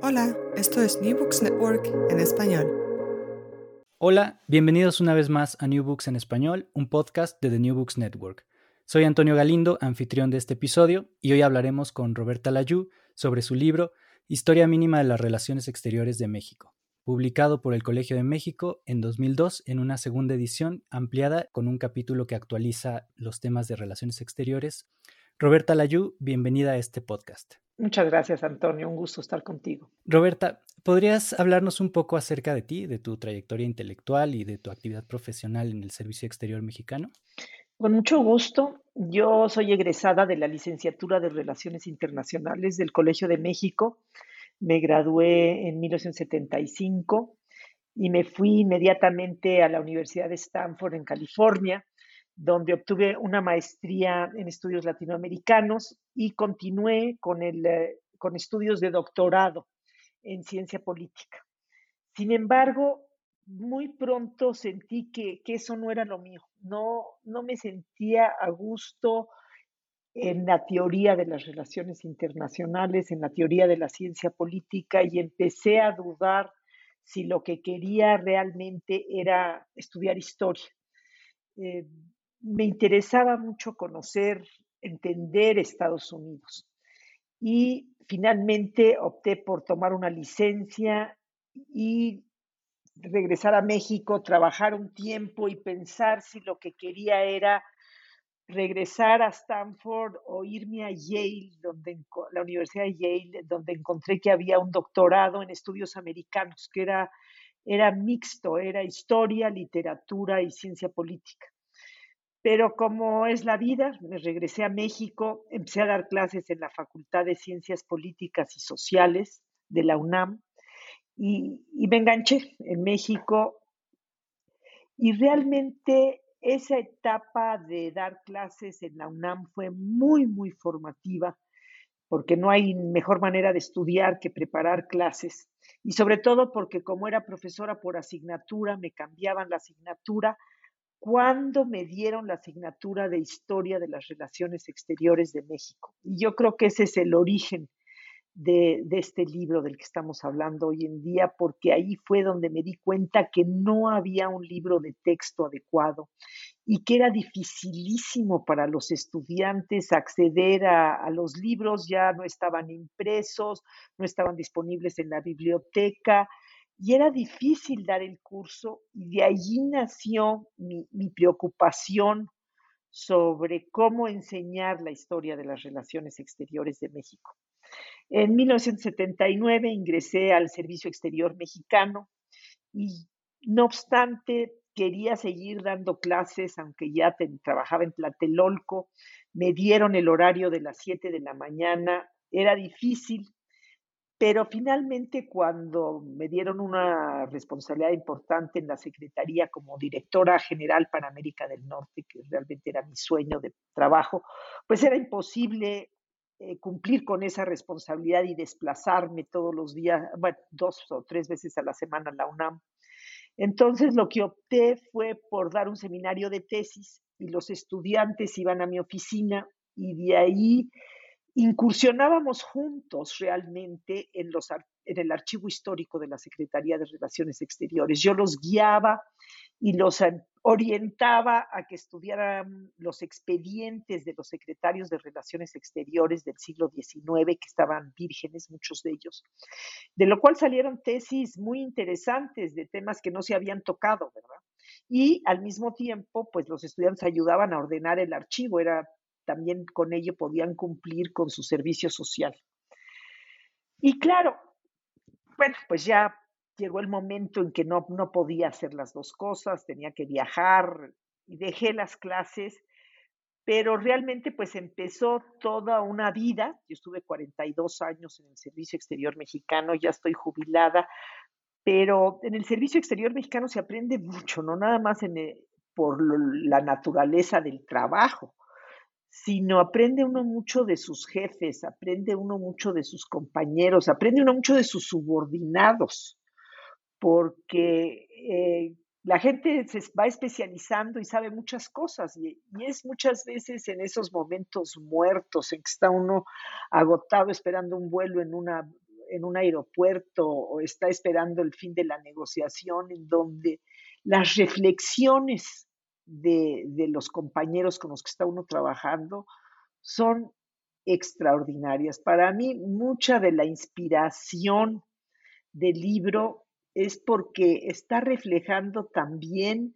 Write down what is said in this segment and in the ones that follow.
Hola, esto es New Books Network en español. Hola, bienvenidos una vez más a New Books en español, un podcast de The New Books Network. Soy Antonio Galindo, anfitrión de este episodio, y hoy hablaremos con Roberta Layú sobre su libro Historia mínima de las relaciones exteriores de México, publicado por el Colegio de México en 2002 en una segunda edición ampliada con un capítulo que actualiza los temas de relaciones exteriores. Roberta Layú, bienvenida a este podcast. Muchas gracias, Antonio. Un gusto estar contigo. Roberta, ¿podrías hablarnos un poco acerca de ti, de tu trayectoria intelectual y de tu actividad profesional en el Servicio Exterior Mexicano? Con mucho gusto. Yo soy egresada de la licenciatura de Relaciones Internacionales del Colegio de México. Me gradué en 1975 y me fui inmediatamente a la Universidad de Stanford en California donde obtuve una maestría en estudios latinoamericanos y continué con, el, eh, con estudios de doctorado en ciencia política. Sin embargo, muy pronto sentí que, que, eso no era lo mío. No, no me sentía a gusto en la teoría de las relaciones internacionales, en la teoría de la ciencia política y empecé a dudar si lo que quería realmente era estudiar historia. Eh, me interesaba mucho conocer, entender Estados Unidos. Y finalmente opté por tomar una licencia y regresar a México, trabajar un tiempo y pensar si lo que quería era regresar a Stanford o irme a Yale, donde, la Universidad de Yale, donde encontré que había un doctorado en estudios americanos, que era, era mixto, era historia, literatura y ciencia política. Pero como es la vida, me regresé a México, empecé a dar clases en la Facultad de Ciencias Políticas y Sociales de la UNAM y, me enganché en México. Y realmente esa etapa de dar clases en la UNAM fue muy, muy formativa, porque no hay mejor manera de estudiar que preparar clases. Y sobre todo porque como era profesora por asignatura, me cambiaban la asignatura cuando me dieron la asignatura de Historia de las Relaciones Exteriores de México. Y yo creo que ese es el origen de, este libro del que estamos hablando hoy en día, porque ahí fue donde me di cuenta que no había un libro de texto adecuado y que era dificilísimo para los estudiantes acceder a los libros, ya no estaban impresos, no estaban disponibles en la biblioteca y era difícil dar el curso y de allí nació mi, preocupación sobre cómo enseñar la historia de las relaciones exteriores de México. En 1979 ingresé al Servicio Exterior Mexicano y no obstante quería seguir dando clases, aunque ya trabajaba en Tlatelolco, me dieron el horario de las 7 de la mañana, era difícil pero finalmente cuando me dieron una responsabilidad importante en la Secretaría como directora general para América del Norte, que realmente era mi sueño de trabajo, pues era imposible eh, cumplir con esa responsabilidad y desplazarme todos los días, bueno, dos o tres veces a la semana a la UNAM. Entonces lo que opté fue por dar un seminario de tesis y los estudiantes iban a mi oficina y de ahí incursionábamos juntos realmente en, el archivo histórico de la Secretaría de Relaciones Exteriores. Yo los guiaba y los orientaba a que estudiaran los expedientes de los secretarios de Relaciones Exteriores del siglo XIX, que estaban vírgenes, muchos de ellos, de lo cual salieron tesis muy interesantes de temas que no se habían tocado, ¿verdad? Y al mismo tiempo, pues los estudiantes ayudaban a ordenar el archivo, era también con ello podían cumplir con su servicio social. Y claro, bueno, pues ya llegó el momento en que no, no podía hacer las dos cosas, tenía que viajar y dejé las clases, pero realmente pues empezó toda una vida. Yo estuve 42 años en el Servicio Exterior Mexicano, ya estoy jubilada, pero en el Servicio Exterior Mexicano se aprende mucho, no nada más por la naturaleza del trabajo, sino aprende uno mucho de sus jefes, aprende uno mucho de sus compañeros, aprende uno mucho de sus subordinados, porque eh, la gente se va especializando y sabe muchas cosas y, y, es muchas veces en esos momentos muertos en que está uno agotado esperando un vuelo en una en un aeropuerto o está esperando el fin de la negociación, en donde las reflexiones de, de los compañeros con los que está uno trabajando son extraordinarias. Para mí, mucha de la inspiración del libro es porque está reflejando también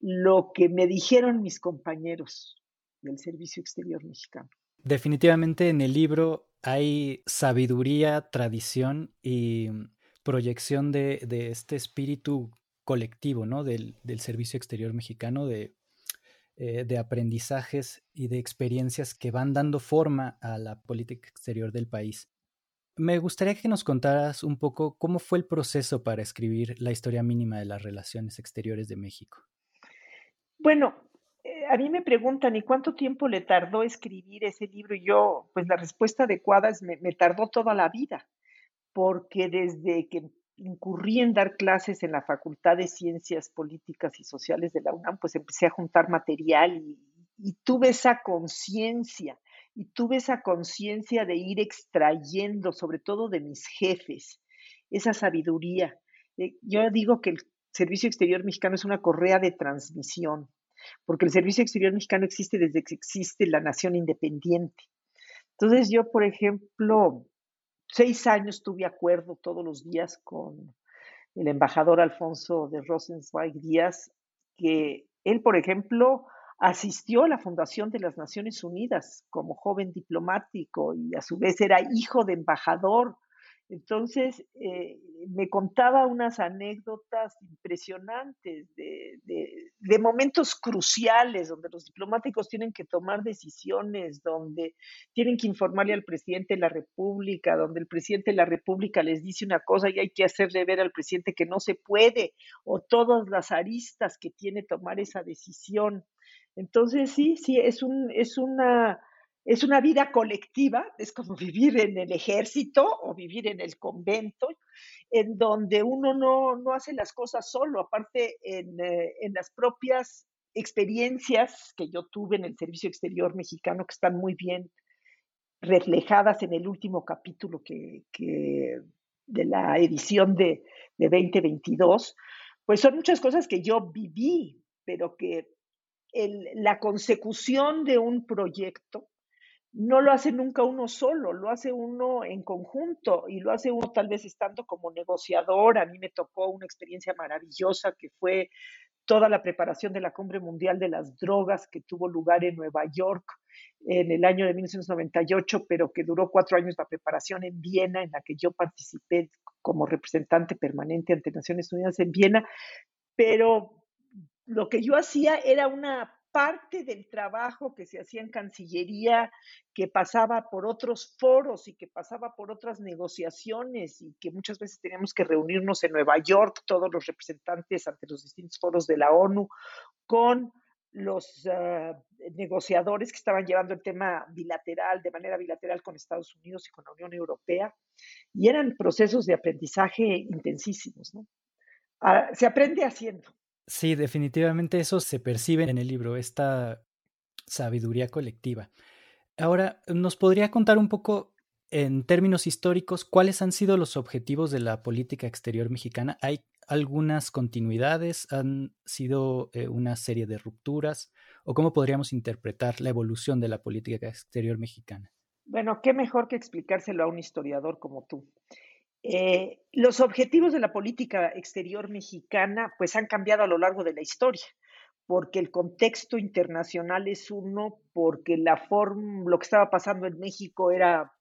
lo que me dijeron mis compañeros del Servicio Exterior Mexicano. Definitivamente en el libro hay sabiduría, tradición y proyección de, este espíritu colectivo, ¿no? Del, Servicio Exterior Mexicano, de, eh, de aprendizajes y de experiencias que van dando forma a la política exterior del país. Me gustaría que nos contaras un poco cómo fue el proceso para escribir la historia mínima de las relaciones exteriores de México. Bueno, eh, a mí me preguntan, ¿y cuánto tiempo le tardó escribir ese libro? Y yo, pues la respuesta adecuada es, me tardó toda la vida, porque desde que incurrí en dar clases en la Facultad de Ciencias Políticas y Sociales de la UNAM, pues empecé a juntar material y, y tuve esa conciencia y tuve esa conciencia de ir extrayendo, sobre todo de mis jefes, esa sabiduría. Eh, yo digo que el Servicio Exterior Mexicano es una correa de transmisión, porque el Servicio Exterior Mexicano existe desde que existe la nación independiente. Entonces yo, por ejemplo, seis años tuve acuerdo todos los días con el embajador Alfonso de Rosenzweig Díaz, que él, por ejemplo, asistió a la fundación de las Naciones Unidas como joven diplomático y a su vez era hijo de embajador. Entonces, eh, me contaba unas anécdotas impresionantes de, de, momentos cruciales donde los diplomáticos tienen que tomar decisiones, donde tienen que informarle al presidente de la República, donde el presidente de la República les dice una cosa y hay que hacerle ver al presidente que no se puede, o todas las aristas que tiene tomar esa decisión. Entonces, sí, sí, es, un, es, una, es una vida colectiva, es como vivir en el ejército o vivir en el convento, en donde uno no, no hace las cosas solo, aparte en, eh, en, las propias experiencias que yo tuve en el Servicio Exterior Mexicano, que están muy bien reflejadas en el último capítulo que, que de la edición de, de 2022, pues son muchas cosas que yo viví, pero que la consecución de un proyecto no lo hace nunca uno solo, lo hace uno en conjunto y lo hace uno tal vez estando como negociador. A mí me tocó una experiencia maravillosa que fue toda la preparación de la Cumbre Mundial de las Drogas que tuvo lugar en Nueva York en el año de 1998, pero que duró cuatro años la preparación en Viena, en la que yo participé como representante permanente ante Naciones Unidas en Viena. Pero lo que yo hacía era una parte del trabajo que se hacía en Cancillería, que pasaba por otros foros y que pasaba por otras negociaciones y que muchas veces teníamos que reunirnos en Nueva York, todos los representantes ante los distintos foros de la ONU, con los ah, negociadores que estaban llevando el tema bilateral, de manera bilateral con Estados Unidos y con la Unión Europea, y eran procesos de aprendizaje intensísimos. ¿no? Ah, se aprende haciendo. Sí, definitivamente eso se percibe en el libro, esta sabiduría colectiva. Ahora, ¿nos podría contar un poco en términos históricos cuáles han sido los objetivos de la política exterior mexicana? ¿Hay algunas continuidades? ¿Han sido eh, una serie de rupturas? ¿O cómo podríamos interpretar la evolución de la política exterior mexicana? Bueno, qué mejor que explicárselo a un historiador como tú. Eh, los objetivos de la política exterior mexicana pues han cambiado a lo largo de la historia, porque el contexto internacional es uno, porque la forma, lo que estaba pasando en México era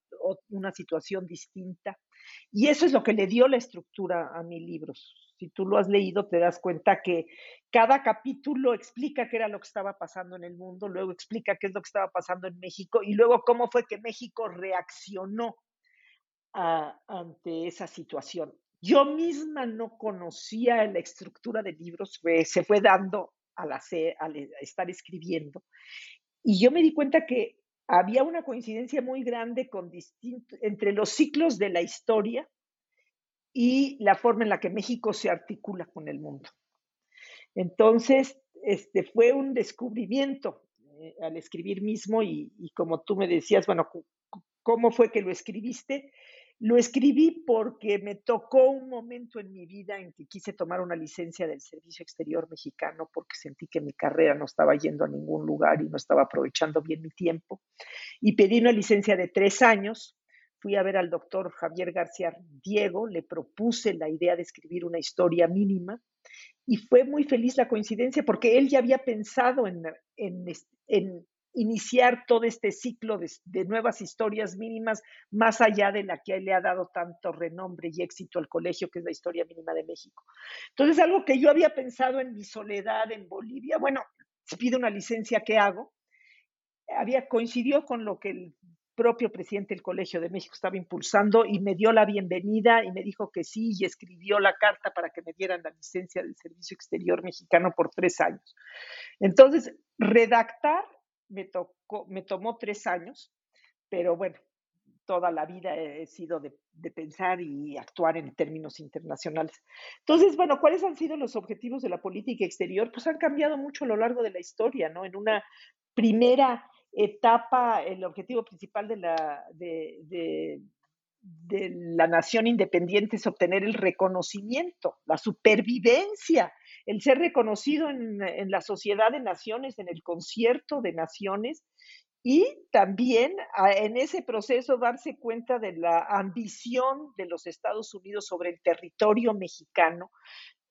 una situación distinta. Y eso es lo que le dio la estructura a mi libro. Si tú lo has leído, te das cuenta que cada capítulo explica qué era lo que estaba pasando en el mundo, luego explica qué es lo que estaba pasando en México y luego cómo fue que México reaccionó ante esa situación. Yo misma no conocía la estructura de libros, se fue dando al, al estar escribiendo. Y yo me di cuenta que había una coincidencia muy grande con entre los ciclos de la historia y la forma en la que México se articula con el mundo. Entonces, este fue un descubrimiento eh, al escribir mismo y, como tú me decías, bueno, ¿cómo fue que lo escribiste? Lo escribí porque me tocó un momento en mi vida en que quise tomar una licencia del Servicio Exterior Mexicano porque sentí que mi carrera no estaba yendo a ningún lugar y no estaba aprovechando bien mi tiempo. Y pedí una licencia de tres años. Fui a ver al doctor Javier García Diego, le propuse la idea de escribir una historia mínima y fue muy feliz la coincidencia porque él ya había pensado en, en, en iniciar todo este ciclo de, nuevas historias mínimas, más allá de la que le ha dado tanto renombre y éxito al colegio, que es la historia mínima de México. Entonces, algo que yo había pensado en mi soledad en Bolivia, bueno, si pido una licencia, ¿qué hago? Había coincidió con lo que el propio presidente del Colegio de México estaba impulsando y me dio la bienvenida y me dijo que sí y escribió la carta para que me dieran la licencia del Servicio Exterior Mexicano por tres años. Entonces, redactar me, tocó, me tomó tres años, pero bueno, toda la vida he sido de, pensar y actuar en términos internacionales. Entonces, bueno, ¿cuáles han sido los objetivos de la política exterior? Pues han cambiado mucho a lo largo de la historia, ¿no? En una primera etapa, el objetivo principal de la, de, de la nación independiente es obtener el reconocimiento, la supervivencia el ser reconocido en, la sociedad de naciones, en el concierto de naciones, y también en ese proceso darse cuenta de la ambición de los Estados Unidos sobre el territorio mexicano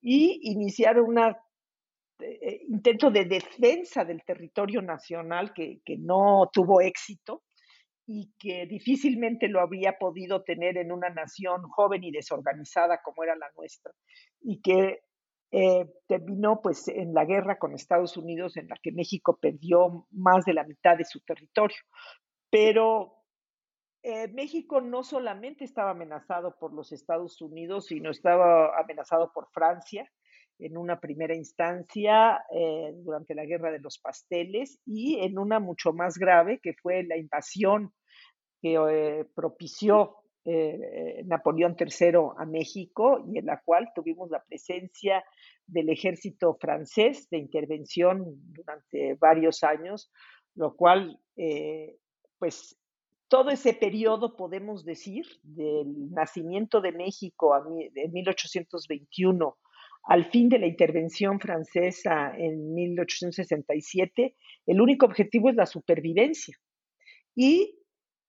y iniciar un eh, intento de defensa del territorio nacional que, que, no tuvo éxito y que difícilmente lo habría podido tener en una nación joven y desorganizada como era la nuestra, y que eh, terminó pues en la guerra con Estados Unidos en la que México perdió más de la mitad de su territorio. Pero eh, México no solamente estaba amenazado por los Estados Unidos, sino estaba amenazado por Francia en una primera instancia eh, durante la guerra de los pasteles y en una mucho más grave que fue la invasión que propició eh, Napoleón III a México y en la cual tuvimos la presencia del ejército francés de intervención durante varios años, lo cual, eh, pues, todo ese periodo, podemos decir, del nacimiento de México en 1821 al fin de la intervención francesa en 1867, el único objetivo es la supervivencia. Y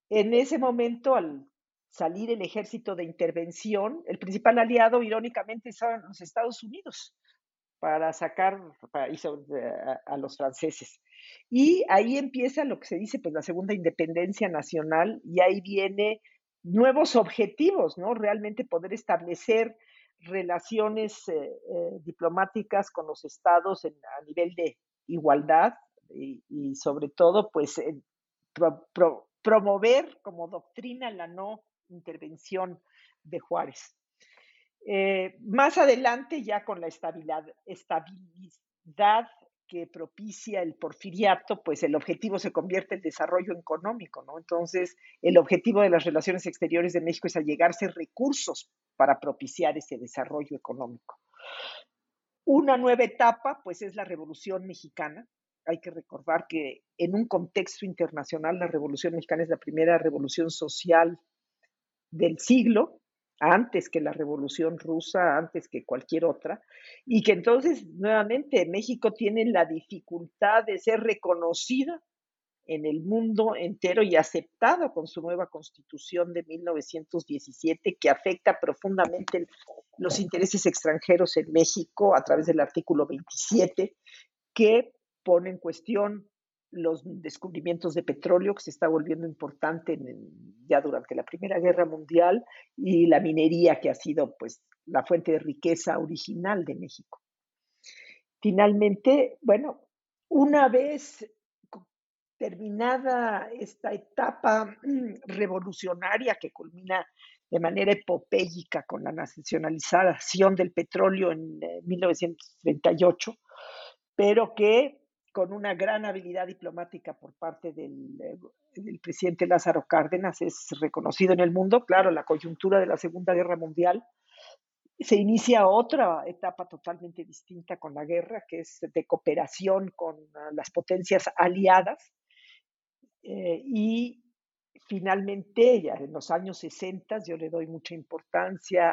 en ese momento, al salir el ejército de intervención, el principal aliado, irónicamente, son los Estados Unidos para sacar a, los franceses. Y ahí empieza lo que se dice, pues la segunda independencia nacional, y ahí viene nuevos objetivos, ¿no? Realmente poder establecer relaciones eh, eh, diplomáticas con los estados a nivel de igualdad y, sobre todo, pues, promover como doctrina la no intervención de Juárez. Eh, más adelante, ya con la estabilidad, estabilidad que propicia el porfiriato, pues el objetivo se convierte en desarrollo económico, ¿no? Entonces, el objetivo de las relaciones exteriores de México es allegarse recursos para propiciar ese desarrollo económico. Una nueva etapa, pues, es la Revolución Mexicana. Hay que recordar que en un contexto internacional, la Revolución Mexicana es la primera revolución social del siglo, antes que la Revolución Rusa, antes que cualquier otra, y que entonces nuevamente México tiene la dificultad de ser reconocida en el mundo entero y aceptada con su nueva constitución de 1917 que afecta profundamente los intereses extranjeros en México a través del artículo 27 que pone en cuestión los descubrimientos de petróleo, que se está volviendo importante ya durante la Primera Guerra Mundial, y la minería, que ha sido pues, la fuente de riqueza original de México. Finalmente, bueno, una vez terminada esta etapa revolucionaria que culmina de manera epopélica con la nacionalización del petróleo en 1938, eh, pero que con una gran habilidad diplomática por parte eh, del, presidente Lázaro Cárdenas, es reconocido en el mundo. Claro, la coyuntura de la Segunda Guerra Mundial se inicia otra etapa totalmente distinta con la guerra, que es de cooperación con ah, las potencias aliadas. Eh, y finalmente, ya en los años 60, yo le doy mucha importancia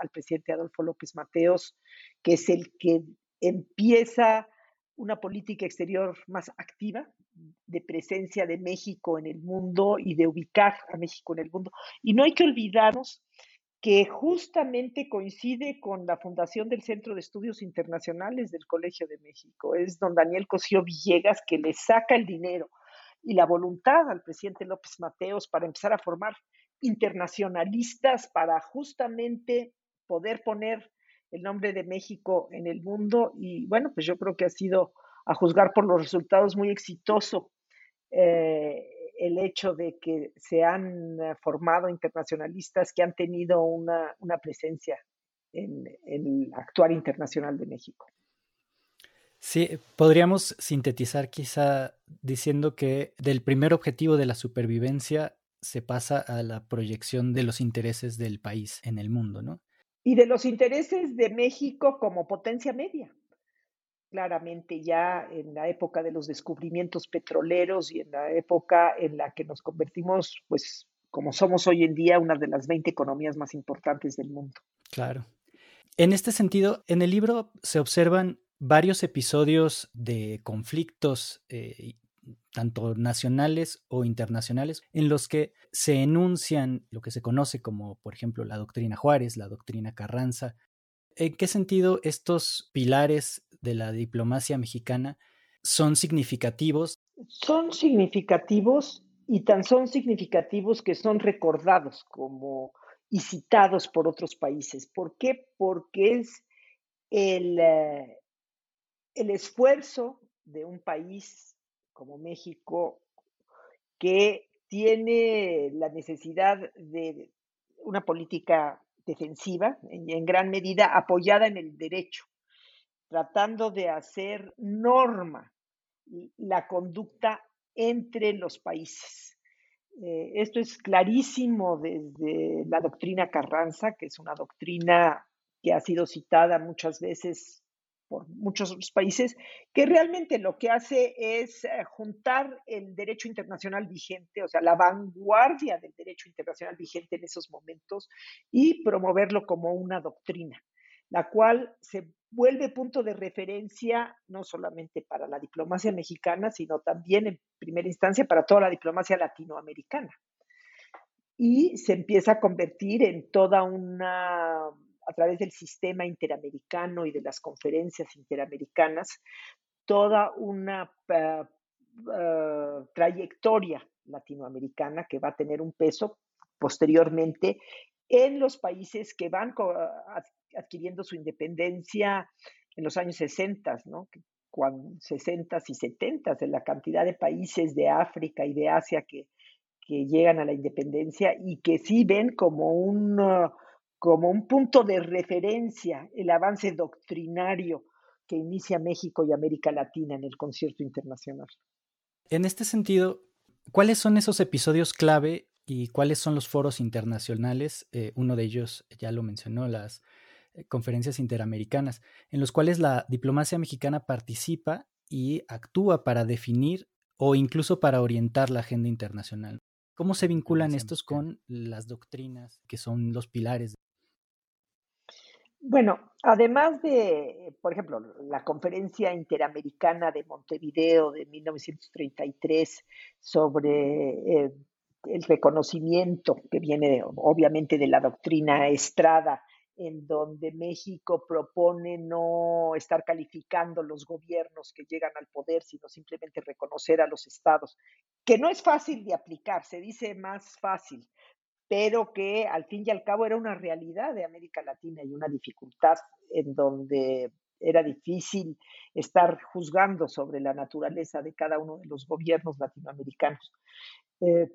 al presidente Adolfo López Mateos, que es el que empieza una política exterior más activa, de presencia de México en el mundo y de ubicar a México en el mundo. Y no hay que olvidarnos que justamente coincide con la fundación del Centro de Estudios Internacionales del Colegio de México. Es don Daniel Cosío Villegas que le saca el dinero y la voluntad al presidente López Mateos para empezar a formar internacionalistas para justamente poder poner el nombre de México en el mundo. Y bueno, pues yo creo que ha sido, a juzgar por los resultados, muy exitoso eh, el hecho de que se han formado internacionalistas que han tenido una, presencia en, en el actuar internacional de México. Sí, podríamos sintetizar quizá diciendo que del primer objetivo de la supervivencia se pasa a la proyección de los intereses del país en el mundo, ¿no? Y de los intereses de México como potencia media. Claramente ya en la época de los descubrimientos petroleros y en la época en la que nos convertimos, pues como somos hoy en día, una de las 20 economías más importantes del mundo. Claro. En este sentido, en el libro se observan varios episodios de conflictos, eh, tanto nacionales o internacionales, en los que se enuncian lo que se conoce como, por ejemplo, la doctrina Juárez, la doctrina Carranza. ¿En qué sentido estos pilares de la diplomacia mexicana son significativos? Son significativos y tan son significativos que son recordados como y citados por otros países. ¿Por qué? Porque es el, eh, el esfuerzo de un país como México que tiene la necesidad de una política defensiva, en, gran medida apoyada en el derecho, tratando de hacer norma la conducta entre los países. Eh, esto es clarísimo desde la doctrina Carranza, que es una doctrina que ha sido citada muchas veces por muchos otros países, que realmente lo que hace es eh, juntar el derecho internacional vigente, o sea, la vanguardia del derecho internacional vigente en esos momentos y promoverlo como una doctrina, la cual se vuelve punto de referencia no solamente para la diplomacia mexicana, sino también en primera instancia para toda la diplomacia latinoamericana. Y se empieza a convertir en toda una a través del sistema interamericano y de las conferencias interamericanas, toda una eh, eh, trayectoria latinoamericana que va a tener un peso posteriormente en los países que van adquiriendo su independencia en los años 60, ¿no? Cuando 60 y 70 de la cantidad de países de África y de Asia que, que llegan a la independencia y que sí ven como un como un punto de referencia el avance doctrinario que inicia México y América Latina en el concierto internacional. En este sentido, ¿cuáles son esos episodios clave y cuáles son los foros internacionales? Eh, uno de ellos ya lo mencionó, las eh, conferencias interamericanas, en los cuales la diplomacia mexicana participa y actúa para definir o incluso para orientar la agenda internacional. ¿Cómo se vinculan estos con las doctrinas que son los pilares bueno, además de, por ejemplo, la conferencia interamericana de Montevideo de 1933 sobre eh, el reconocimiento que viene obviamente de la doctrina Estrada, en donde México propone no estar calificando los gobiernos que llegan al poder, sino simplemente reconocer a los estados, que no es fácil de aplicar, se dice más fácil, pero que al fin y al cabo era una realidad de América Latina y una dificultad en donde era difícil estar juzgando sobre la naturaleza de cada uno de los gobiernos latinoamericanos. Eh,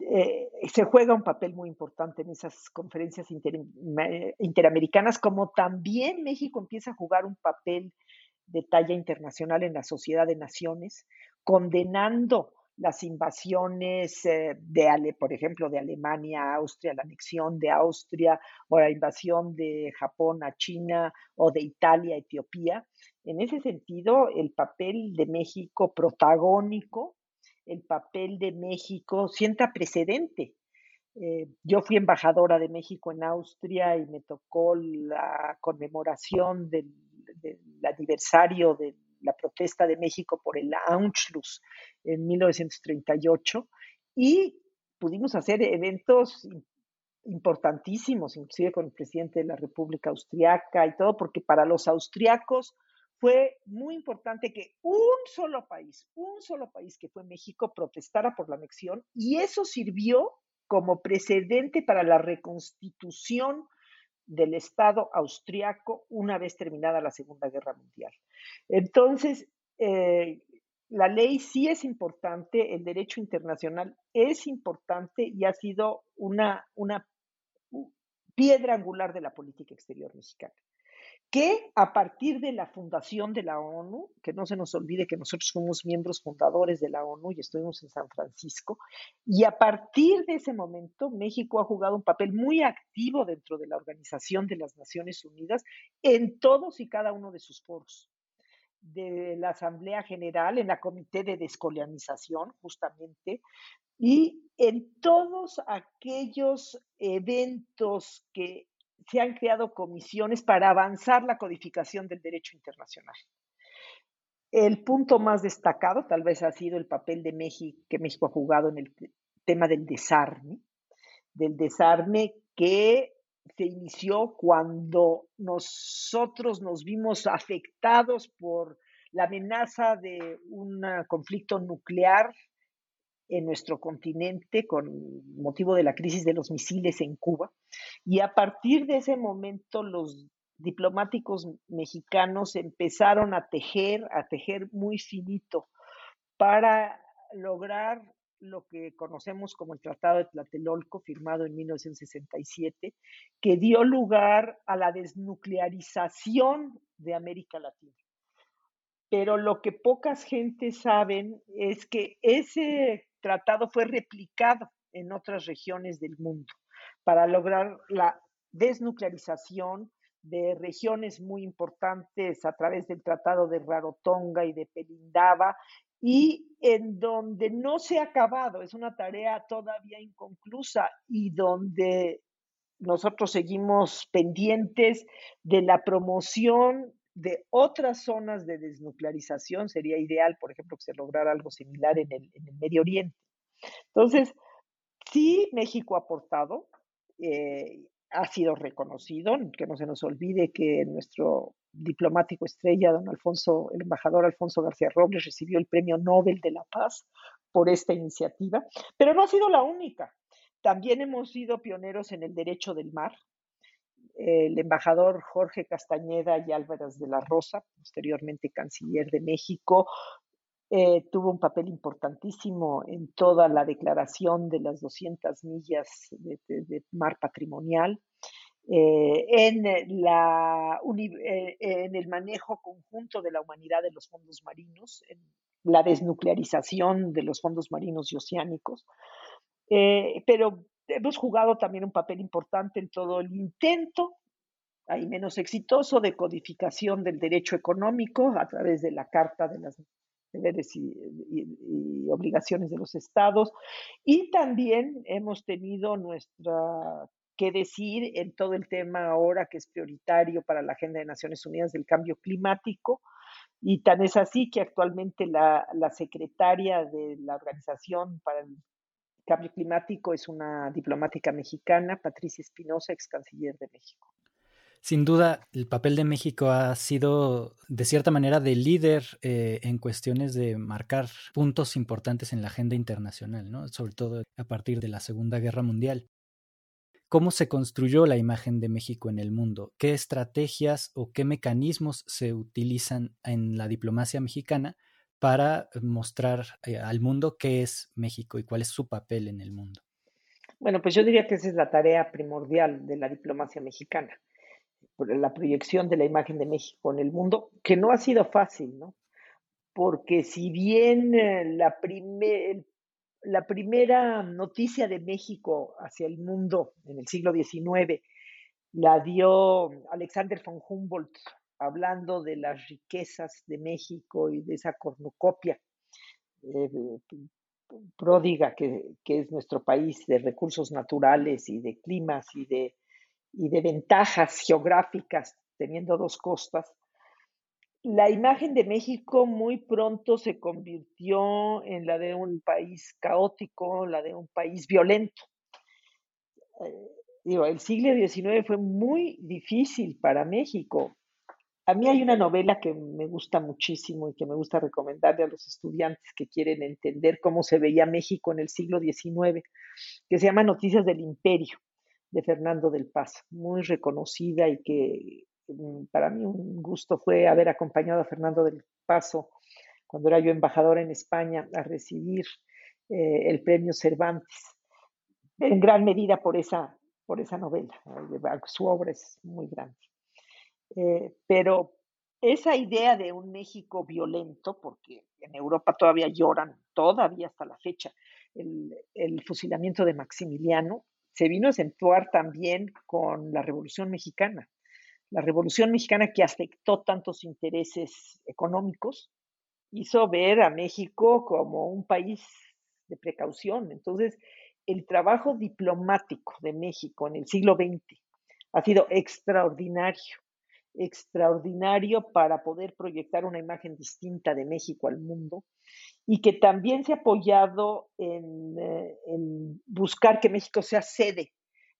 eh, se juega un papel muy importante en esas conferencias interamericanas, como también México empieza a jugar un papel de talla internacional en la sociedad de naciones, condenando las invasiones eh, de, por ejemplo, de Alemania a Austria, la anexión de Austria o la invasión de Japón a China o de Italia a Etiopía. En ese sentido, el papel de México protagónico el papel de México sienta precedente. Eh, yo fui embajadora de México en Austria y me tocó la conmemoración del, del aniversario de la protesta de México por el Anschluss en 1938 y pudimos hacer eventos importantísimos, inclusive con el presidente de la República Austriaca y todo, porque para los austriacos fue muy importante que un solo país, un solo país que fue México, protestara por la anexión y eso sirvió como precedente para la reconstitución del Estado austriaco una vez terminada la Segunda Guerra Mundial. Entonces, eh, la ley sí es importante, el derecho internacional es importante y ha sido una, una piedra angular de la política exterior mexicana que a partir de la fundación de la ONU, que no se nos olvide que nosotros fuimos miembros fundadores de la ONU y estuvimos en San Francisco, y a partir de ese momento México ha jugado un papel muy activo dentro de la Organización de las Naciones Unidas en todos y cada uno de sus foros de la Asamblea General, en la Comité de Descolonización, justamente, y en todos aquellos eventos que se han creado comisiones para avanzar la codificación del derecho internacional. El punto más destacado tal vez ha sido el papel de México que México ha jugado en el tema del desarme, del desarme que se inició cuando nosotros nos vimos afectados por la amenaza de un conflicto nuclear en nuestro continente con motivo de la crisis de los misiles en Cuba. Y a partir de ese momento los diplomáticos mexicanos empezaron a tejer, a tejer muy finito para lograr lo que conocemos como el Tratado de Tlatelolco, firmado en 1967, que dio lugar a la desnuclearización de América Latina. Pero lo que pocas gentes saben es que ese tratado fue replicado en otras regiones del mundo para lograr la desnuclearización de regiones muy importantes a través del Tratado de Rarotonga y de Pelindaba y en donde no se ha acabado, es una tarea todavía inconclusa y donde nosotros seguimos pendientes de la promoción de otras zonas de desnuclearización. Sería ideal, por ejemplo, que se lograra algo similar en el, Medio Oriente. Entonces, sí, México ha aportado, eh, ha sido reconocido, que no se nos olvide que nuestro diplomático estrella, don Alfonso, el embajador Alfonso García Robles, recibió el Premio Nobel de la Paz por esta iniciativa, pero no ha sido la única. También hemos sido pioneros en el derecho del mar, el embajador Jorge Castañeda y Álvarez de la Rosa, posteriormente canciller de México, eh, tuvo un papel importantísimo en toda la declaración de las 200 millas de, mar patrimonial, eh, eh, en el manejo conjunto de la humanidad de los fondos marinos, en la desnuclearización de los fondos marinos y oceánicos. pero hemos jugado también un papel importante en todo el intento, ahí menos exitoso, de codificación del derecho económico a través de la Carta de las deberes y, obligaciones de los estados. Y también hemos tenido nuestra que decir en todo el tema ahora que es prioritario para la Agenda de Naciones Unidas del cambio climático. Y tan es así que actualmente la, la secretaria de la Organización para el cambio climático es una diplomática mexicana, Patricia Espinosa, ex canciller de México. Sin duda, el papel de México ha sido, de cierta manera, de líder eh, en cuestiones de marcar puntos importantes en la agenda internacional, ¿no? sobre todo a partir de la Segunda Guerra Mundial. ¿Cómo se construyó la imagen de México en el mundo? ¿Qué estrategias o qué mecanismos se utilizan en la diplomacia mexicana para mostrar eh, al mundo qué es México y cuál es su papel en el mundo? Bueno, pues yo diría que esa es la tarea primordial de la diplomacia mexicana, la proyección de la imagen de México en el mundo, que no ha sido fácil, ¿no? Porque si bien eh, la, la primera noticia de México hacia el mundo en el siglo XIX la dio Alexander von Humboldt hablando de las riquezas de México y de esa cornucopia, eh, pródiga que, es nuestro país de recursos naturales y de climas y de, y de ventajas geográficas, teniendo dos costas, la imagen de México muy pronto se convirtió en la de un país caótico, la de un país violento. Eh, digo, el siglo XIX fue muy difícil para México. A mí hay una novela que me gusta muchísimo y que me gusta recomendarle a los estudiantes que quieren entender cómo se veía México en el siglo XIX, que se llama Noticias del Imperio, de Fernando del Paz, muy reconocida y que Mm, para mí un gusto fue haber acompañado a Fernando del Paso cuando era yo embajador en España a recibir eh, el premio Cervantes, en gran medida por esa, por esa novela. Su obra es muy grande. Eh, pero esa idea de un México violento, porque en Europa todavía lloran, todavía hasta la fecha, el, el fusilamiento de Maximiliano, se vino a acentuar también con la Revolución Mexicana la Revolución Mexicana que afectó tantos intereses económicos, hizo ver a México como un país de precaución. Entonces, el trabajo diplomático de México en el siglo XX ha sido extraordinario, extraordinario para poder proyectar una imagen distinta de México al mundo y que también se ha apoyado en, eh, buscar que México sea sede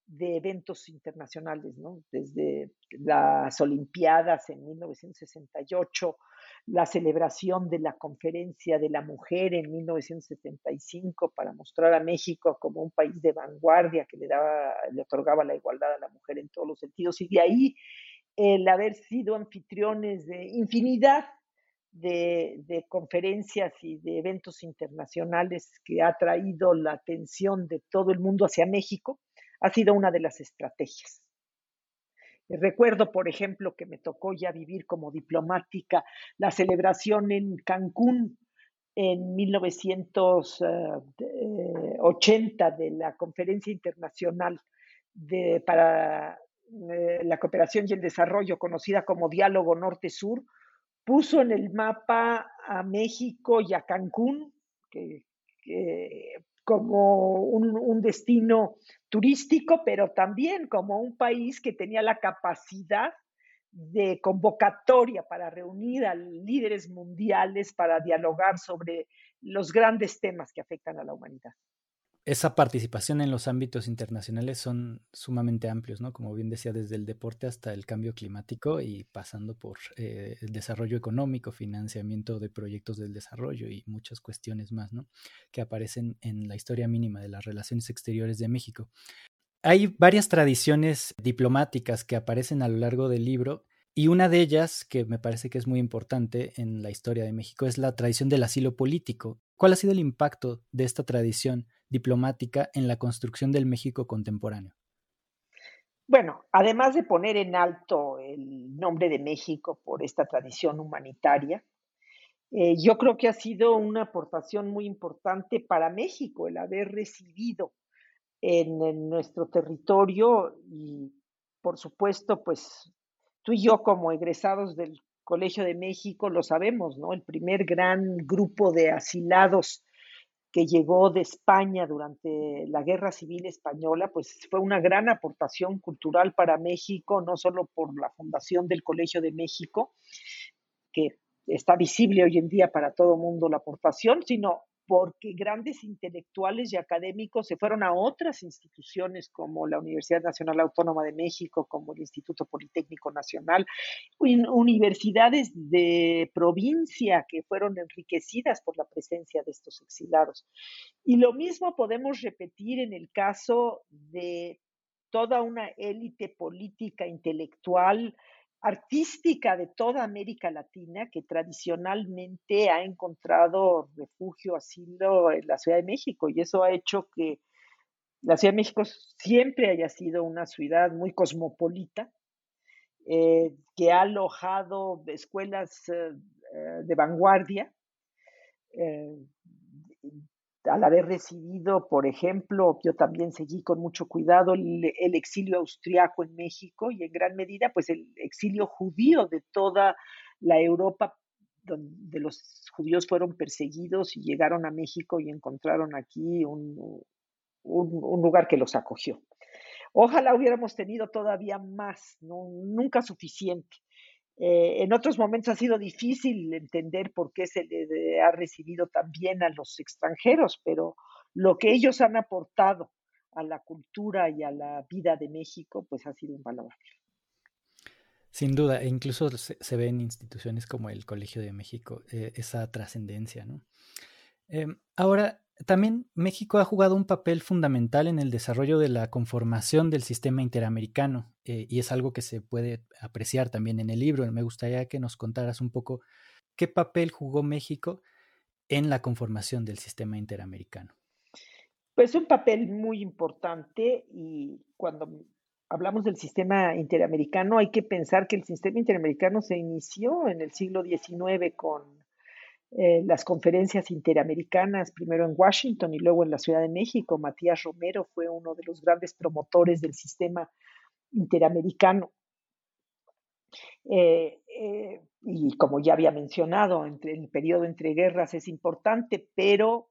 de eventos internacionales. Desde las Olimpiadas en 1968, la celebración de la Conferencia de la Mujer en 1975 para mostrar a México como un país de vanguardia que le, daba, le otorgaba la igualdad a la mujer en todos los sentidos. Y de ahí el haber sido anfitriones de infinidad de, conferencias y de eventos internacionales que ha traído la atención de todo el mundo hacia México ha sido una de las estrategias. Recuerdo, por ejemplo, que me tocó ya vivir como diplomática la celebración en Cancún en 1980 de la Conferencia Internacional de, para eh, la Cooperación y el Desarrollo, conocida como Diálogo Norte-Sur, puso en el mapa a México y a Cancún, como un, destino turístico, pero también como un país que tenía la capacidad de convocatoria para reunir a líderes mundiales para dialogar sobre los grandes temas que afectan a la humanidad esa participación en los ámbitos internacionales son sumamente amplios, ¿no? Como bien decía, desde el deporte hasta el cambio climático y pasando por eh, el desarrollo económico, financiamiento de proyectos del desarrollo y muchas cuestiones más, ¿no? Que aparecen en la historia mínima de las relaciones exteriores de México. Hay varias tradiciones diplomáticas que aparecen a lo largo del libro y una de ellas, que me parece que es muy importante en la historia de México, es la tradición del asilo político. ¿Cuál ha sido el impacto de esta tradición diplomática en la construcción del México contemporáneo? Bueno, además de poner en alto el nombre de México por esta tradición humanitaria, eh, yo creo que ha sido una aportación muy importante para México el haber recibido en, en, nuestro territorio y, por supuesto, pues tú y yo como egresados del Colegio de México lo sabemos, ¿no? El primer gran grupo de asilados que llegó de España durante la Guerra Civil Española, pues fue una gran aportación cultural para México, no solo por la fundación del Colegio de México, que está visible hoy en día para todo mundo la aportación, sino porque grandes intelectuales y académicos se fueron a otras instituciones como la Universidad Nacional Autónoma de México, como el Instituto Politécnico Nacional, universidades de provincia que fueron enriquecidas por la presencia de estos exilados. Y lo mismo podemos repetir en el caso de toda una élite política intelectual artística de toda América Latina que tradicionalmente ha encontrado refugio, asilo en la Ciudad de México y eso ha hecho que la Ciudad de México siempre haya sido una ciudad muy cosmopolita, eh, que ha alojado escuelas eh, eh, de vanguardia, al haber recibido, por ejemplo, yo también seguí con mucho cuidado el, exilio austriaco en México y en gran medida, pues el exilio judío de toda la Europa donde los judíos fueron perseguidos y llegaron a México y encontraron aquí un, un, lugar que los acogió. Ojalá hubiéramos tenido todavía más, nunca suficiente. Eh, en otros momentos ha sido difícil entender por qué se le ha recibido también a los extranjeros, pero lo que ellos han aportado a la cultura y a la vida de México, pues ha sido invaluable. Sin duda, e incluso se, ve en instituciones como el Colegio de México eh, esa trascendencia, ¿no? Em, ahora, también México ha jugado un papel fundamental en el desarrollo de la conformación del sistema interamericano eh, y es algo que se puede apreciar también en el libro. Me gustaría que nos contaras un poco qué papel jugó México en la conformación del sistema interamericano. Pues un papel muy importante y cuando hablamos del sistema interamericano hay que pensar que el sistema interamericano se inició en el siglo XIX con eh, las conferencias interamericanas, primero en Washington y luego en la Ciudad de México. Matías Romero fue uno de los grandes promotores del sistema interamericano. Eh, eh, y como ya había mencionado, entre el periodo entre guerras es importante, pero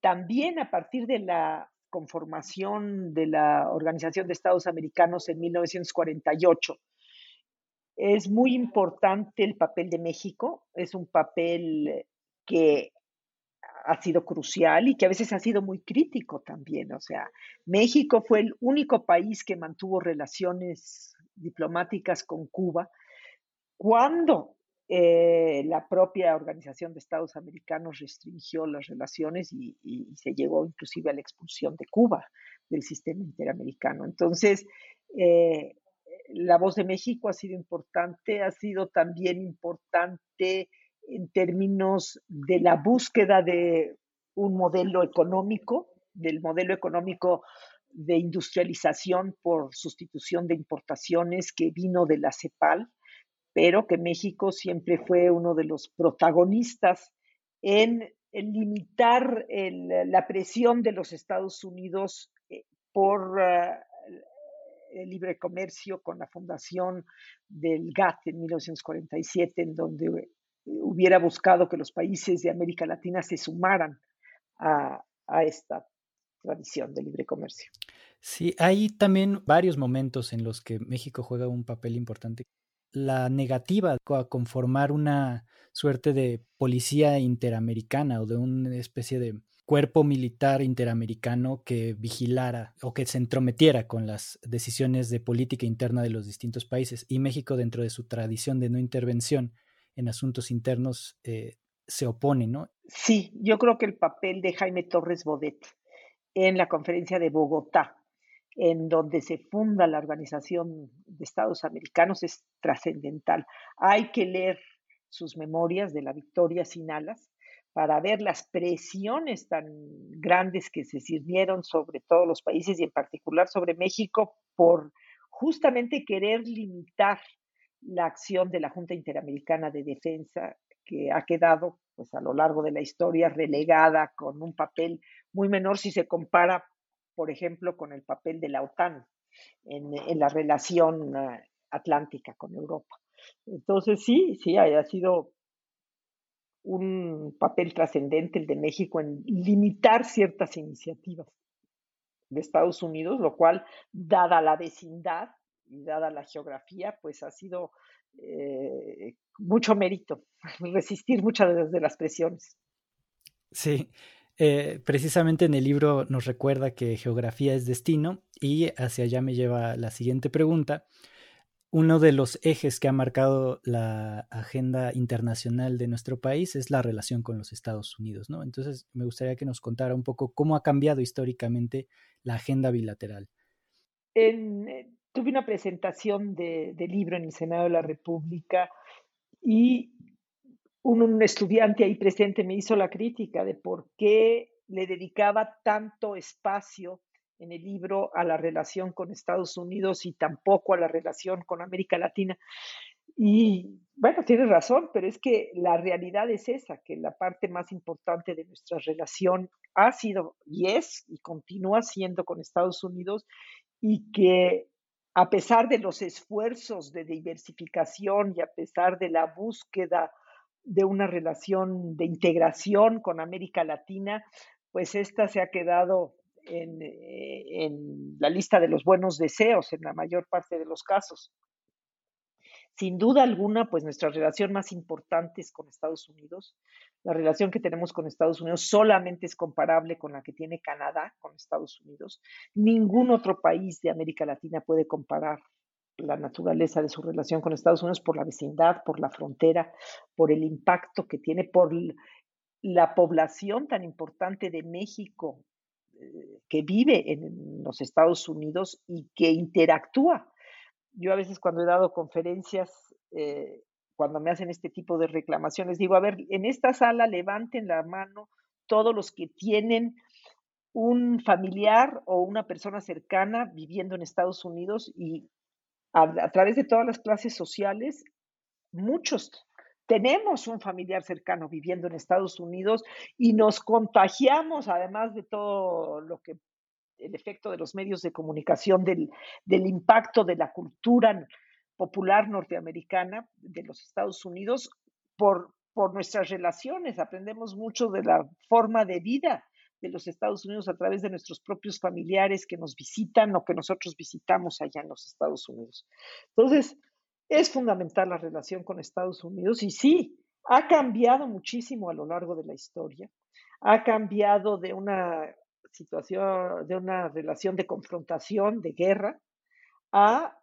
también a partir de la conformación de la Organización de Estados Americanos en 1948, es muy importante el papel de México, es un papel que ha sido crucial y que a veces ha sido muy crítico también. O sea, México fue el único país que mantuvo relaciones diplomáticas con Cuba cuando eh, la propia Organización de Estados Americanos restringió las relaciones y, se llegó inclusive a la expulsión de Cuba del sistema interamericano. Entonces, eh, la voz de México ha sido importante, ha sido también importante en términos de la búsqueda de un modelo económico, del modelo económico de industrialización por sustitución de importaciones que vino de la CEPAL, pero que México siempre fue uno de los protagonistas en, limitar la presión de los Estados Unidos eh, por ah, el libre comercio con la fundación del GATT en 1947, en donde hubiera buscado que los países de América Latina se sumaran a, esta tradición de libre comercio. Sí, hay también varios momentos en los que México juega un papel importante. La negativa a conformar una suerte de policía interamericana o de una especie de cuerpo militar interamericano que vigilara o que se entrometiera con las decisiones de política interna de los distintos países. Y México, dentro de su tradición de no intervención, en asuntos internos eh, se opone, ¿no? Sí, yo creo que el papel de Jaime Torres Bodet en la conferencia de Bogotá, en donde se funda la Organización de Estados Americanos, es trascendental. Hay que leer sus memorias de la victoria sin alas para ver las presiones tan grandes que se sirvieron sobre todos los países y en particular sobre México por justamente querer limitar la acción de la Junta Interamericana de Defensa, que ha quedado pues, a lo largo de la historia relegada con un papel muy menor si se compara, por ejemplo, con el papel de la OTAN en, la relación eh, atlántica con Europa. Entonces, sí, sí, ha sido un papel trascendente el de México en limitar ciertas iniciativas de Estados Unidos, lo cual, dada la vecindad, y dada la geografía, pues ha sido eh, mucho mérito resistir muchas de las presiones. Sí, eh, precisamente en el libro nos recuerda que geografía es destino y hacia allá me lleva la siguiente pregunta. Uno de los ejes que ha marcado la agenda internacional de nuestro país es la relación con los Estados Unidos, ¿no? Entonces me gustaría que nos contara un poco cómo ha cambiado históricamente la agenda bilateral. En, tuve una presentación de, libro en el Senado de la República y un, estudiante ahí presente me hizo la crítica de por qué le dedicaba tanto espacio en el libro a la relación con Estados Unidos y tampoco a la relación con América Latina. Y bueno, tiene razón, pero es que la realidad es esa, que la parte más importante de nuestra relación ha sido y es y continúa siendo con Estados Unidos y que a pesar de los esfuerzos de diversificación y a pesar de la búsqueda de una relación de integración con América Latina, pues esta se ha quedado en, eh, en, la lista de los buenos deseos en la mayor parte de los casos. Sin duda alguna, pues nuestra relación más importante es con Estados Unidos. La relación que tenemos con Estados Unidos solamente es comparable con la que tiene Canadá con Estados Unidos. Ningún otro país de América Latina puede comparar la naturaleza de su relación con Estados Unidos por la vecindad, por la frontera, por el impacto que tiene, por la población tan importante de México eh, que vive en los Estados Unidos y que interactúa. Yo a veces cuando he dado conferencias, eh, cuando me hacen este tipo de reclamaciones, digo, a ver, en esta sala levanten la mano todos los que tienen un familiar o una persona cercana viviendo en Estados Unidos y a, través de todas las clases sociales, muchos tenemos un familiar cercano viviendo en Estados Unidos y nos contagiamos, además de todo lo que el efecto de los medios de comunicación, del, del impacto de la cultura popular norteamericana de los Estados Unidos, por, por nuestras relaciones. Aprendemos mucho de la forma de vida de los Estados Unidos a través de nuestros propios familiares que nos visitan o que nosotros visitamos allá en los Estados Unidos. Entonces, es fundamental la relación con Estados Unidos y sí, ha cambiado muchísimo a lo largo de la historia. Ha cambiado de una situación, de una relación de confrontación, de guerra, a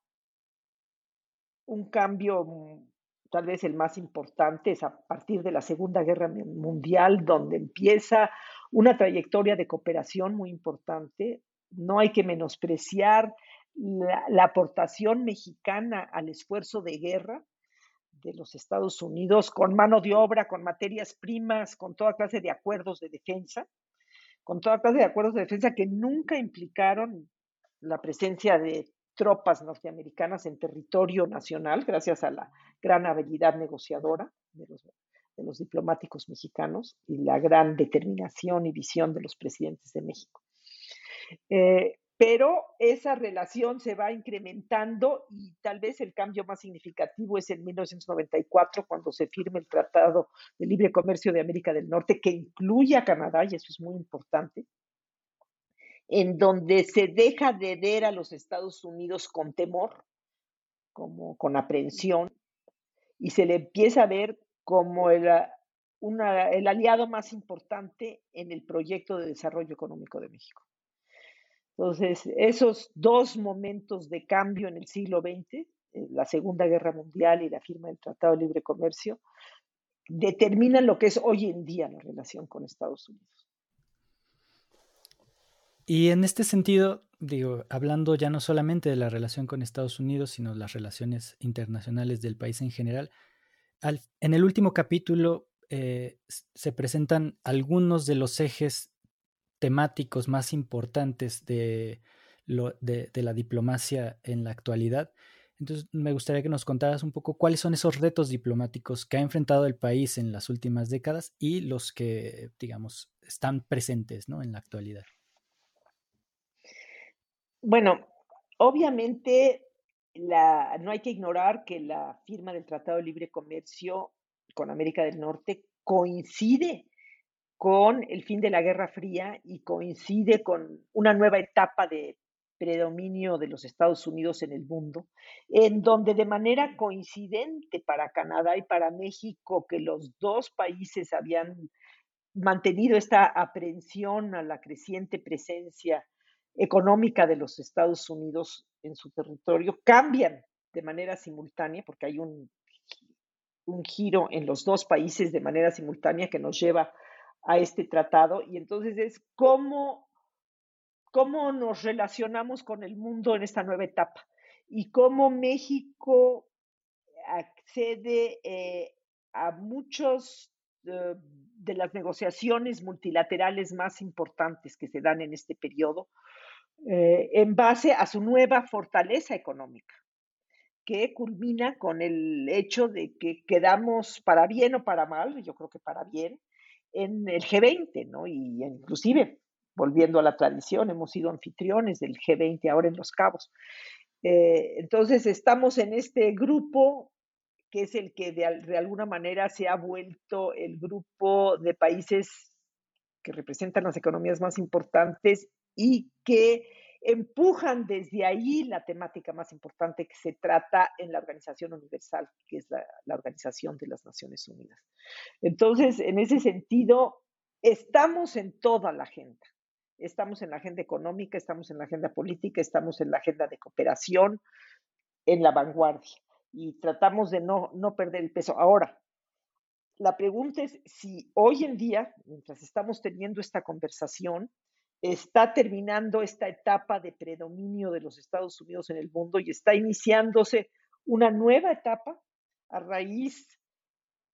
un cambio tal vez el más importante es a partir de la Segunda Guerra Mundial, donde empieza una trayectoria de cooperación muy importante. No hay que menospreciar la, aportación mexicana al esfuerzo de guerra de los Estados Unidos con mano de obra, con materias primas, con toda clase de acuerdos de defensa, con toda clase de acuerdos de defensa que nunca implicaron la presencia de tropas norteamericanas en territorio nacional, gracias a la gran habilidad negociadora de los, de los diplomáticos mexicanos y la gran determinación y visión de los presidentes de México. Eh, pero esa relación se va incrementando y tal vez el cambio más significativo es en 1994 cuando se firma el Tratado de Libre Comercio de América del Norte que incluye a Canadá y eso es muy importante en donde se deja de ver a los Estados Unidos con temor, como con aprehensión, y se le empieza a ver como el, ah, el aliado más importante en el proyecto de desarrollo económico de México. Entonces, esos dos momentos de cambio en el siglo XX, eh, la Segunda Guerra Mundial y la firma del Tratado de Libre Comercio, determinan lo que es hoy en día la relación con Estados Unidos. Y en este sentido, digo, hablando ya no solamente de la relación con Estados Unidos, sino las relaciones internacionales del país en general, en el último capítulo eh, se presentan algunos de los ejes temáticos más importantes de, la diplomacia en la actualidad. Entonces, me gustaría que nos contaras un poco cuáles son esos retos diplomáticos que ha enfrentado el país en las últimas décadas y los que, digamos, están presentes en la actualidad. Bueno, obviamente no hay que ignorar que la firma del Tratado de Libre Comercio con América del Norte coincide con el fin de la Guerra Fría y coincide con una nueva etapa de predominio de los Estados Unidos en el mundo, en donde de manera coincidente para Canadá y para México, que los dos países habían mantenido esta aprehensión a la creciente presencia económica de los Estados Unidos en su territorio cambian de manera simultánea, porque hay un, un giro en los dos países de manera simultánea que nos lleva a este tratado. Y entonces es cómo, cómo nos relacionamos con el mundo en esta nueva etapa y cómo México accede eh, a muchos eh, de las negociaciones multilaterales más importantes que se dan en este periodo, eh, en base a su nueva fortaleza económica, que culmina con el hecho de que quedamos para bien o para mal, yo creo que para bien, en el G20, ¿no? Y inclusive, volviendo a la tradición, hemos sido anfitriones del G20 ahora en Los Cabos. Eh, entonces, estamos en este grupo que es el que de, de, alguna manera se ha vuelto el grupo de países que representan las economías más importantes y que empujan desde ahí la temática más importante que se trata en la Organización Universal, que es la, Organización de las Naciones Unidas. Entonces, en ese sentido, estamos en toda la agenda. Estamos en la agenda económica, estamos en la agenda política, estamos en la agenda de cooperación, en la vanguardia. Y tratamos de no, no perder el peso. Ahora, la pregunta es si hoy en día, mientras estamos teniendo esta conversación, está terminando esta etapa de predominio de los Estados Unidos en el mundo y está iniciándose una nueva etapa a raíz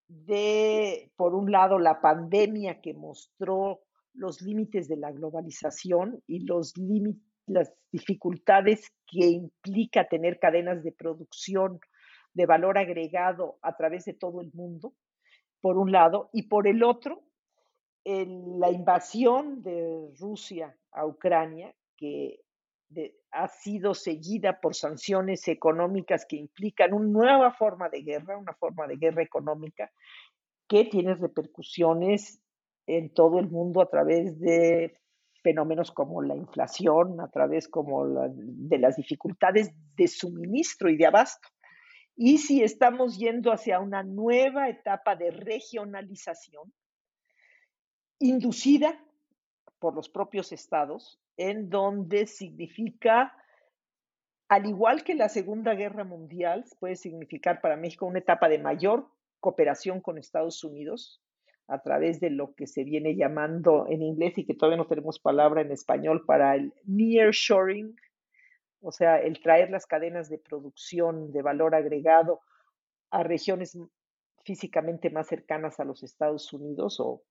de, por un lado, la pandemia que mostró los límites de la globalización y los las dificultades que implica tener cadenas de producción de valor agregado a través de todo el mundo, por un lado, y por el otro, la invasión de Rusia a Ucrania, que ha sido seguida por sanciones económicas que implican una nueva forma de guerra, una forma de guerra económica, que tiene repercusiones en todo el mundo a través de fenómenos como la inflación, a través como de las dificultades de suministro y de abasto. Y si estamos yendo hacia una nueva etapa de regionalización, inducida por los propios estados, en donde significa, al igual que la Segunda Guerra Mundial, puede significar para México una etapa de mayor cooperación con Estados Unidos a través de lo que se viene llamando en inglés y que todavía no tenemos palabra en español para el nearshoring, o sea, el traer las cadenas de producción de valor agregado a regiones físicamente más cercanas a los Estados Unidos o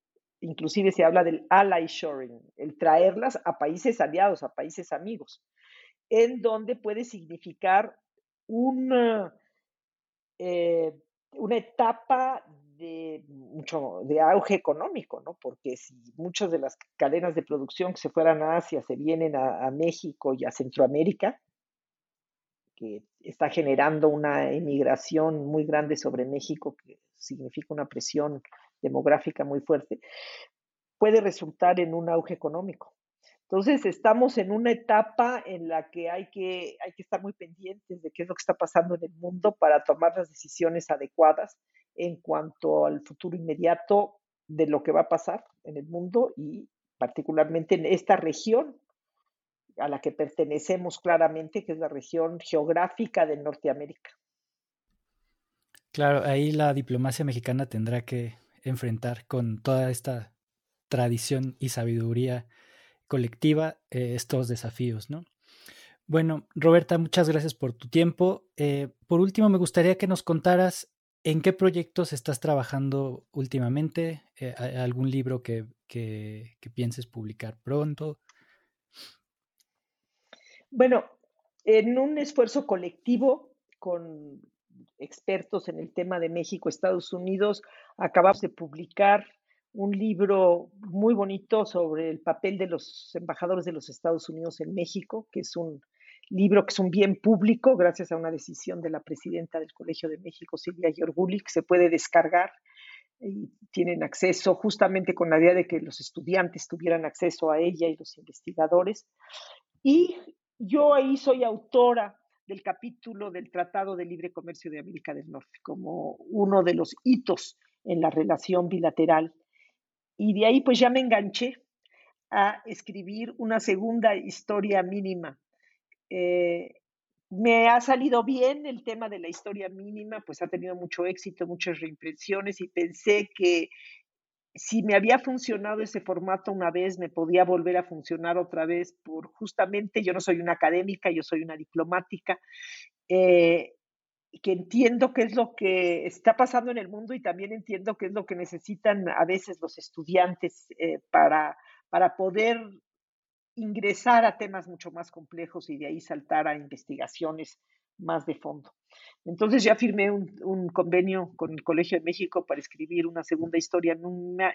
inclusive se habla del ally shoring, el traerlas a países aliados, a países amigos, en donde puede significar una, eh, una etapa de mucho de auge económico, ¿no? Porque si muchas de las cadenas de producción que se fueran a Asia se vienen a, a México y a Centroamérica, que está generando una emigración muy grande sobre México, que significa una presión demográfica muy fuerte, puede resultar en un auge económico. Entonces, estamos en una etapa en la que hay, que hay que estar muy pendientes de qué es lo que está pasando en el mundo para tomar las decisiones adecuadas en cuanto al futuro inmediato de lo que va a pasar en el mundo y particularmente en esta región a la que pertenecemos claramente, que es la región geográfica de Norteamérica. Claro, ahí la diplomacia mexicana tendrá que enfrentar con toda esta tradición y sabiduría colectiva eh, estos desafíos, ¿no? Bueno, Roberta, muchas gracias por tu tiempo. Eh, por último, me gustaría que nos contaras en qué proyectos estás trabajando últimamente, eh, algún libro que, que, pienses publicar pronto. Bueno, en un esfuerzo colectivo con expertos en el tema de México, Estados Unidos, acabamos de publicar un libro muy bonito sobre el papel de los embajadores de los Estados Unidos en México, que es un libro que es un bien público gracias a una decisión de la presidenta del Colegio de México, Silvia Giorguli, que se puede descargar y tienen acceso justamente con la idea de que los estudiantes tuvieran acceso a ella y los investigadores. Y yo ahí soy autora del capítulo del Tratado de Libre Comercio de América del Norte, como uno de los hitos en la relación bilateral. Y de ahí pues ya me enganché a escribir una segunda historia mínima. Eh, me ha salido bien el tema de la historia mínima, pues ha tenido mucho éxito, muchas reimpresiones y pensé que si me había funcionado ese formato una vez, me podía volver a funcionar otra vez por justamente, yo no soy una académica, yo soy una diplomática, eh, que entiendo qué es lo que está pasando en el mundo y también entiendo qué es lo que necesitan a veces los estudiantes eh, para, para poder ingresar a temas mucho más complejos y de ahí saltar a investigaciones más de fondo. Entonces ya firmé un, convenio con el Colegio de México para escribir una segunda historia.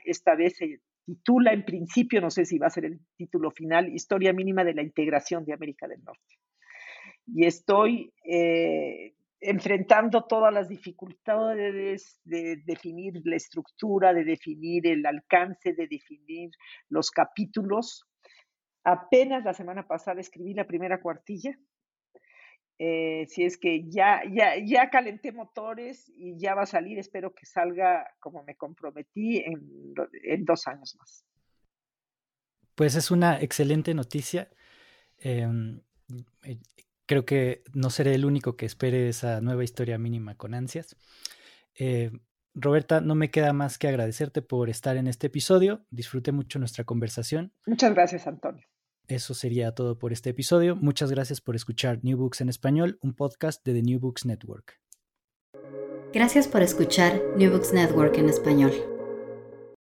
esta vez se titula en principio, no sé si va a ser el título final, Historia mínima de la integración de América del Norte. Y estoy, eh, enfrentando todas las dificultades de definir la estructura, de definir el alcance, de definir los capítulos. Apenas la semana pasada escribí la primera cuartilla. Eh, si es que ya, ya, ya calenté motores y ya va a salir, espero que salga como me comprometí en, en dos años más. Pues es una excelente noticia. Em, eh, creo que no seré el único que espere esa nueva historia mínima con ansias. Eh, Roberta, no me queda más que agradecerte por estar en este episodio. Disfruté mucho nuestra conversación. Muchas gracias, Antonio. Eso sería todo por este episodio. Muchas gracias por escuchar New Books en español, un podcast de The New Books Network. Gracias por escuchar New Books Network en español.